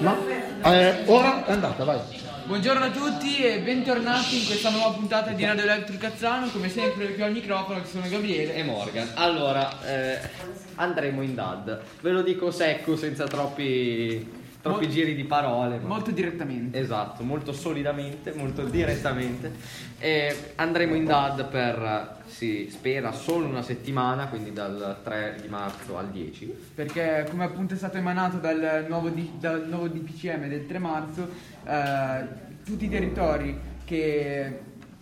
Ma eh, ora è andata, vai. Buongiorno a tutti e bentornati in questa nuova puntata di Radio Electro Cazzano. Come sempre qui al microfono ci sono Gabriele e Morgan. Allora, eh, andremo in DAD. Ve lo dico secco, senza troppi, troppi Mol- giri di parole. ma- molto direttamente. Esatto, molto solidamente, molto direttamente. E andremo in DAD per, si spera, solo una settimana, quindi dal 3 di marzo al 10. Perché come appunto è stato emanato dal nuovo, D- dal nuovo DPCM del 3 marzo, eh, tutti i territori che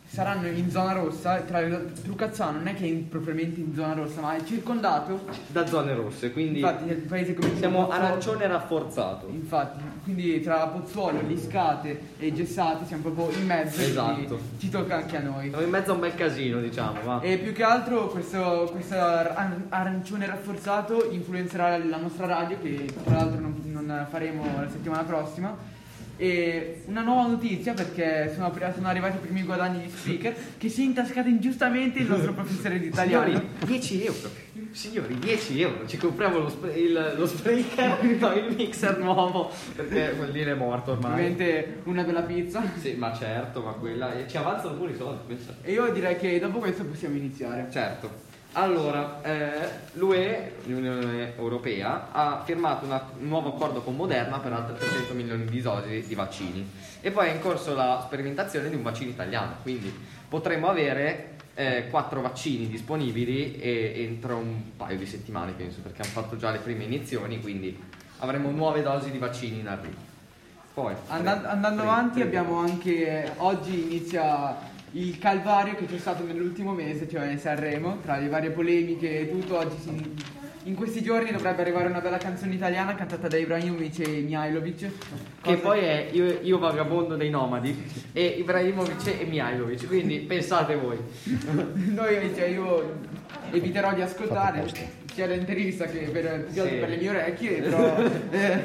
saranno in zona rossa, tra Trucazzano non è che è propriamente in zona rossa, ma è circondato. Da zone rosse, quindi Infatti il paese come siamo Pozzuolo- arancione rafforzato. Infatti, quindi tra Pozzuolo, Liscate e Gessati siamo proprio in mezzo, Esatto. ci tocca anche a noi. Siamo in mezzo a un bel casino, diciamo, va. E più che altro questo, questo ar- arancione rafforzato influenzerà la nostra radio che tra l'altro non, non faremo la settimana prossima. E una nuova notizia perché sono, sono arrivati i primi guadagni di speaker che si è intascato ingiustamente il nostro professore di italiano. Signori, 10 euro. Signori, 10 euro. Ci compriamo lo, sp- il, lo spreaker, no, il mixer nuovo. Perché quel lì è morto ormai. Ovviamente una bella pizza. Sì, ma certo, ma quella. Ci avanzano pure i soldi, pensa. E io direi che dopo questo possiamo iniziare. Certo. Allora, eh, l'UE, l'Unione Europea, ha firmato una- un nuovo accordo con Moderna per altre 300 milioni di dosi di vaccini. E poi è in corso la sperimentazione di un vaccino italiano. Quindi potremmo avere eh, quattro vaccini disponibili e- entro un paio di settimane, penso, perché hanno fatto già le prime iniezioni, quindi avremo nuove dosi di vaccini in arrivo. Poi, Andando, tre- andando avanti abbiamo anche oggi inizia il calvario che c'è stato nell'ultimo mese, cioè Sanremo, tra le varie polemiche e tutto, oggi si- in questi giorni dovrebbe arrivare una bella canzone italiana cantata da Ibrahimovic e Mihailovic. Che Cosa- poi è io, io vagabondo dei nomadi e Ibrahimovic e Mihailovic, quindi pensate voi. Noi, cioè, io eviterò di ascoltare sia l'intervista che per, Sì. per le mie orecchie, però... eh,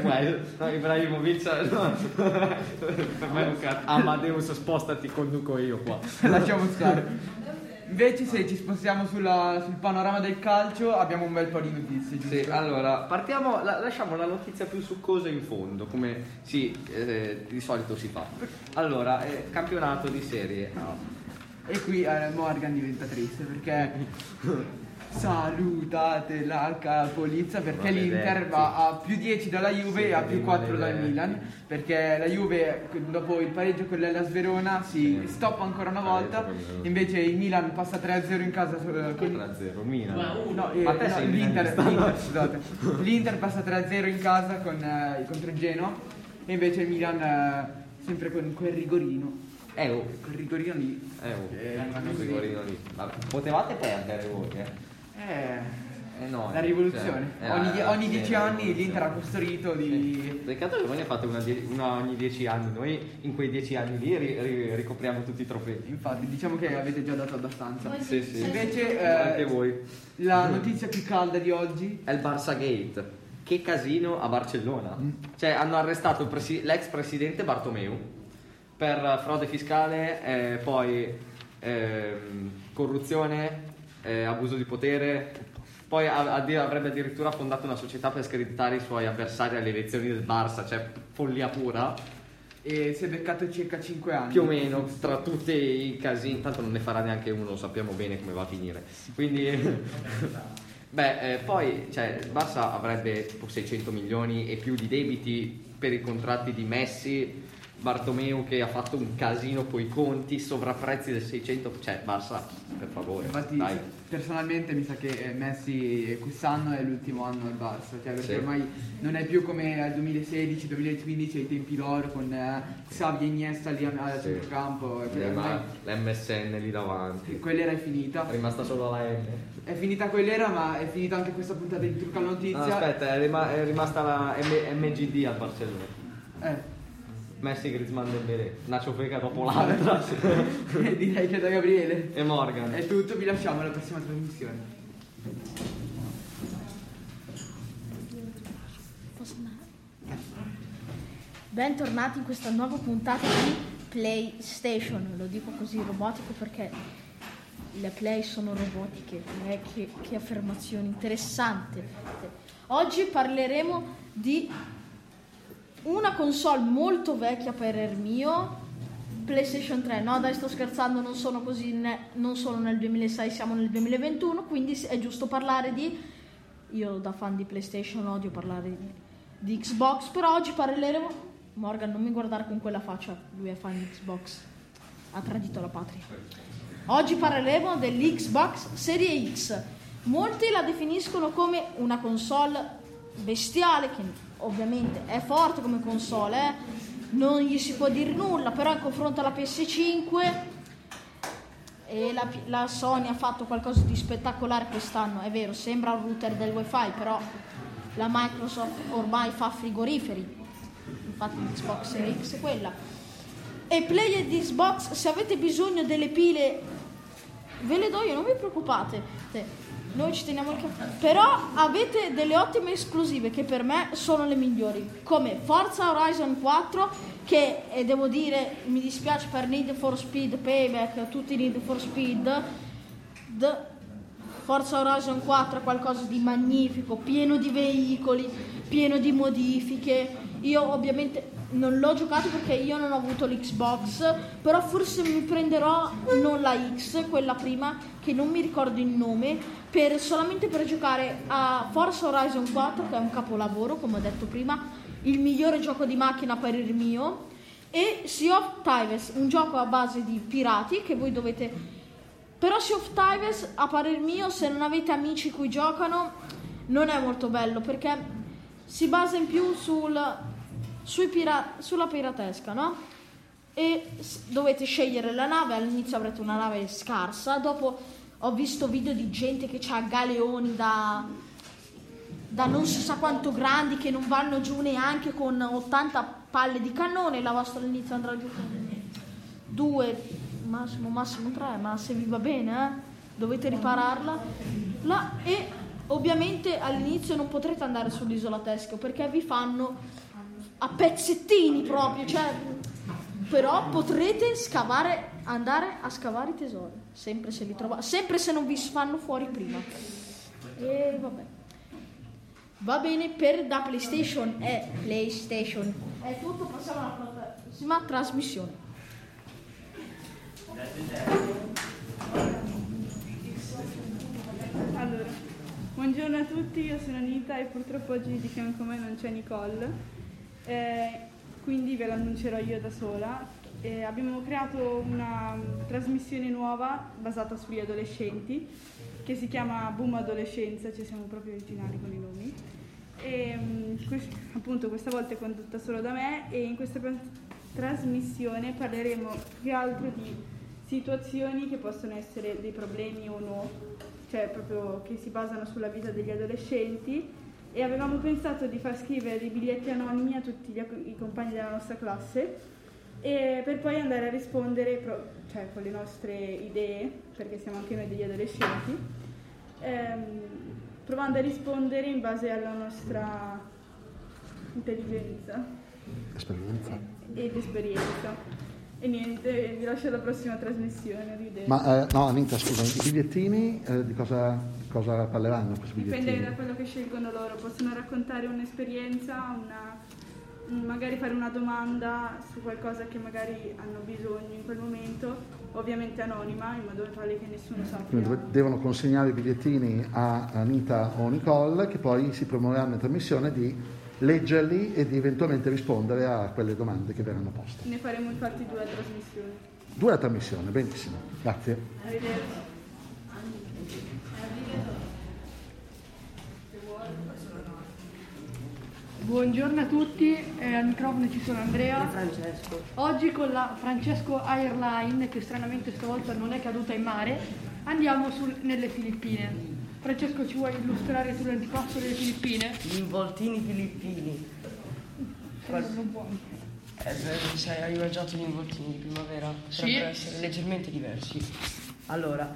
no, Ibrahimovic no. per me non cazzo. Amadeus spostati conduco io qua. lasciamo stare. Invece se ci spostiamo sulla- sul panorama del calcio abbiamo un bel po' di notizie, giusto? Sì, allora partiamo, la- lasciamo la notizia più succosa in fondo, come si, eh, di solito si fa. Allora, eh, campionato di serie A. E qui eh, Morgan diventa triste perché salutate la capolizza perché Maledetti. l'Inter va a più 10 dalla Juve Sì, e a più 4 dal. Milan perché la Juve dopo il pareggio con l'Ellas Verona si Sì. stoppa ancora una volta Pareggio con- invece il Milan passa 3-0 in casa eh, con 3-0, Milan. No, eh, Ma te no, l'Inter, milanista, no? l'Inter, scusate. L'Inter passa 3-0 in casa con, eh, contro il Genoa e invece il Milan eh, sempre con quel rigorino. Eh, oh. Quel rigorino lì. Eh, oh. Eh, Non rigorino lì. Vabbè, potevate perdere voi, eh. Eh, Eh no, la rivoluzione. cioè, eh, ogni, eh, ogni sì, 10 la anni l'Inter ha questo rito di... Peccato che voi ne fate una, die- una ogni dieci anni, noi in quei dieci anni lì ri- ri- ricopriamo tutti i trofei. Infatti, diciamo che avete già dato abbastanza. Sì, sì. Invece, eh, Anche voi. la notizia più calda di oggi È il Barça Gate. Che casino a Barcellona. Cioè, hanno arrestato presi- l'ex presidente Bartomeu per frode fiscale, eh, poi ehm, corruzione, eh, abuso di potere. Poi a- a- avrebbe addirittura fondato una società per screditare i suoi avversari alle elezioni del Barça, cioè follia pura. e si è beccato circa 5 anni. Più o meno, tra tutti i casini, tanto non ne farà neanche uno, sappiamo bene come va a finire. Quindi, beh, eh, poi cioè, Barça avrebbe tipo 600 milioni e più di debiti per i contratti di Messi, Bartomeu che ha fatto un casino coi conti, sovrapprezzi del 600, cioè Barça, per favore, Infatti, dai. personalmente mi sa che eh, Messi quest'anno è l'ultimo anno al Barça, cioè perché Sì. ormai non è più come al 2016-2015 ai tempi loro con eh, Xavi e Iniesta lì al Sì. centrocampo, cioè, Eh, ormai ma l'MSN lì davanti. quell'era è finita. È rimasta solo la M. È finita quell'era, ma è finita anche questa puntata di Trucca No, Notizia. aspetta, è, rima- è rimasta la M- MGD al Barcellona. Eh, Messi, Griezmann, Dembélé. Nacio Feca dopo l'altra. direi che da Gabriele. e Morgan. È tutto, vi lasciamo alla prossima trasmissione. Bentornati in questa nuova puntata di PlayStation. Lo dico così robotico perché le play sono robotiche. Eh, che, che affermazione interessante. Oggi parleremo di una console molto vecchia per il mio PlayStation 3. No, dai, sto scherzando, non sono così, ne- non sono nel 2006, siamo nel 2021, quindi è giusto parlare di io da fan di PlayStation odio parlare di, di Xbox, però oggi parleremo Morgan, non mi guardare con quella faccia, lui è fan di Xbox. Ha tradito la patria. Oggi parleremo dell'Xbox Serie X. Molti la definiscono come una console bestiale che ovviamente è forte come console, eh? non gli si può dire nulla, però in confronto alla PS5 e la, la Sony ha fatto qualcosa di spettacolare quest'anno, è vero, sembra un router del wifi, però la Microsoft ormai fa frigoriferi, infatti l'Xbox Series X è quella. E player di Xbox, se avete bisogno delle pile, ve le do io, non vi preoccupate. Noi ci teniamo il caffè. Però avete delle ottime esclusive che per me sono le migliori, come Forza Horizon 4 che e devo dire mi dispiace per Need for Speed Payback, tutti Need for Speed. The Forza Horizon 4 è qualcosa di magnifico, pieno di veicoli, pieno di modifiche. Io ovviamente non l'ho giocato perché io non ho avuto l'Xbox, però forse mi prenderò non la X, quella prima, che non mi ricordo il nome, per, solamente per giocare a Forza Horizon 4, che è un capolavoro, come ho detto prima, il migliore gioco di macchina per il mio, e Sea of Thieves, un gioco a base di pirati che voi dovete però Sea of Thieves, a parer mio, se non avete amici cui giocano, non è molto bello perché si basa in più sul, pira- sulla piratesca, no? E dovete scegliere la nave, all'inizio avrete una nave scarsa, dopo ho visto video di gente che ha galeoni da, da non si sa quanto grandi che non vanno giù neanche con 80 palle di cannone, la vostra all'inizio andrà giù con due, massimo massimo tre, ma se vi va bene, eh, dovete ripararla. La- e ovviamente all'inizio non potrete andare sull'isola Teschio perché vi fanno a pezzettini proprio, cioè però potrete scavare, andare a scavare i tesori, sempre se li trovate, sempre se non vi fanno fuori prima. E vabbè. Va bene, per da PlayStation è PlayStation. È tutto, passiamo alla prossima trasmissione. Allora, buongiorno a tutti, io sono Anita e purtroppo oggi di fianco a me non c'è Nicole, eh, quindi ve l'annuncerò io da sola. Eh, abbiamo creato una trasmissione nuova basata sugli adolescenti che si chiama Boom Adolescenza, ci siamo proprio originali con i nomi. E, mm, appunto questa volta è condotta solo da me e in questa trasmissione parleremo più che altro di situazioni che possono essere dei problemi o no, cioè proprio che si basano sulla vita degli adolescenti e avevamo pensato di far scrivere dei biglietti anonimi a tutti gli i compagni della nostra classe e per poi andare a rispondere pro- cioè, con le nostre idee, perché siamo anche noi degli adolescenti, ehm, provando a rispondere in base alla nostra intelligenza Esperienza. ed esperienza. E niente, vi lascio alla prossima trasmissione, ridete. Ma eh, no, Anita, scusa, i bigliettini eh, di cosa, cosa parleranno Dipende da quello che scelgono loro, possono raccontare un'esperienza, una- magari fare una domanda su qualcosa che magari hanno bisogno in quel momento, ovviamente anonima, in modo tale che nessuno sappia. Devono consegnare i bigliettini a Anita o Nicole che poi si promuoveranno in trasmissione di leggerli e di eventualmente rispondere a quelle domande che verranno poste. Ne faremo infatti due a trasmissione. Due a trasmissione, benissimo, grazie. Arrivederci. Buongiorno a tutti, eh, al microfono ci sono Andrea. Francesco. Oggi con la Francesco Airline, che stranamente stavolta non è caduta in mare, andiamo sul- nelle Filippine. Francesco, ci vuoi illustrare tu l'antipasto delle Filippine? Gli involtini filippini. sembrano buoni. Eh, beh, sai, hai mangiato gli involtini di primavera? Sì. Potrebbero essere leggermente diversi. Allora,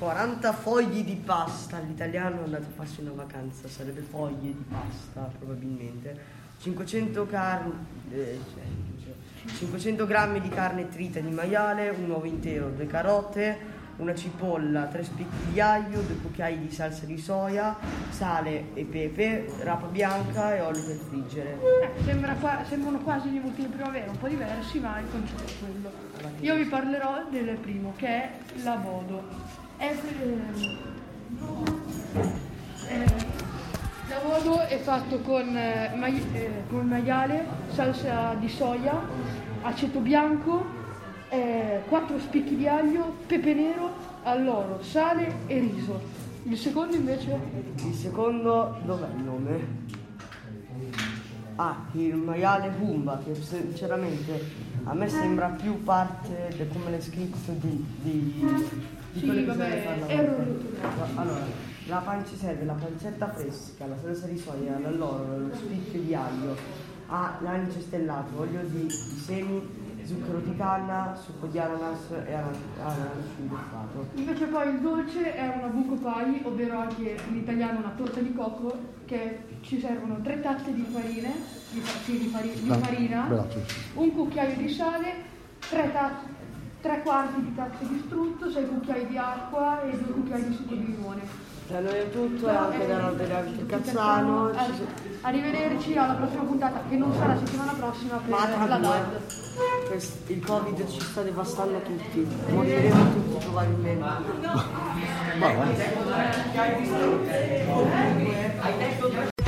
40 fogli di pasta. L'italiano è andato a farsi una vacanza, sarebbe foglie di pasta probabilmente. 500 carni. eh, cioè, 500 grammi di carne trita di maiale, un uovo intero, due carote, una cipolla, tre spicchi di aglio, due cucchiai di salsa di soia, sale e pepe, rapa bianca e olio per friggere. Eh, sembra qua- sembrano quasi gli di primavera, un po' diversi, ma il concetto è quello. Io vi parlerò del primo, che è l'avodo. È, ehm, eh, l'avodo è fatto con, eh, mai- eh, con maiale, salsa di soia, aceto bianco, 4 spicchi di aglio, pepe nero, alloro, sale e riso. Il secondo invece Il secondo, dov'è il nome? Ah, il maiale Bumba, che sinceramente a me sembra più parte, di come l'hai scritto, di, di, di Sì, quello che vabbè, serve fare la ero rotto. Allora, la pancia serve la pancetta fresca, la salsa di soia, l'alloro, lo spicchio di aglio, ah, l'anice stellato, olio di, di semi, zucchero di canna, succo di ananas e ananas sviluppato. Invece poi il dolce è una buco pie, ovvero anche in italiano una torta di cocco, che ci servono tre tazze di farine, di, sì, di No, farina, veloce. un cucchiaio di sale, tre, tazze- tre quarti di tazza di strutto, sei cucchiai di acqua e due cucchiai di succo di limone. Da noi è tutto e anche da del Cazzano. si- Arrivederci alla prossima puntata, che non sarà la settimana prossima per Ma tra la DAD. il Covid ci sta devastando tutti, moriremo tutti probabilmente.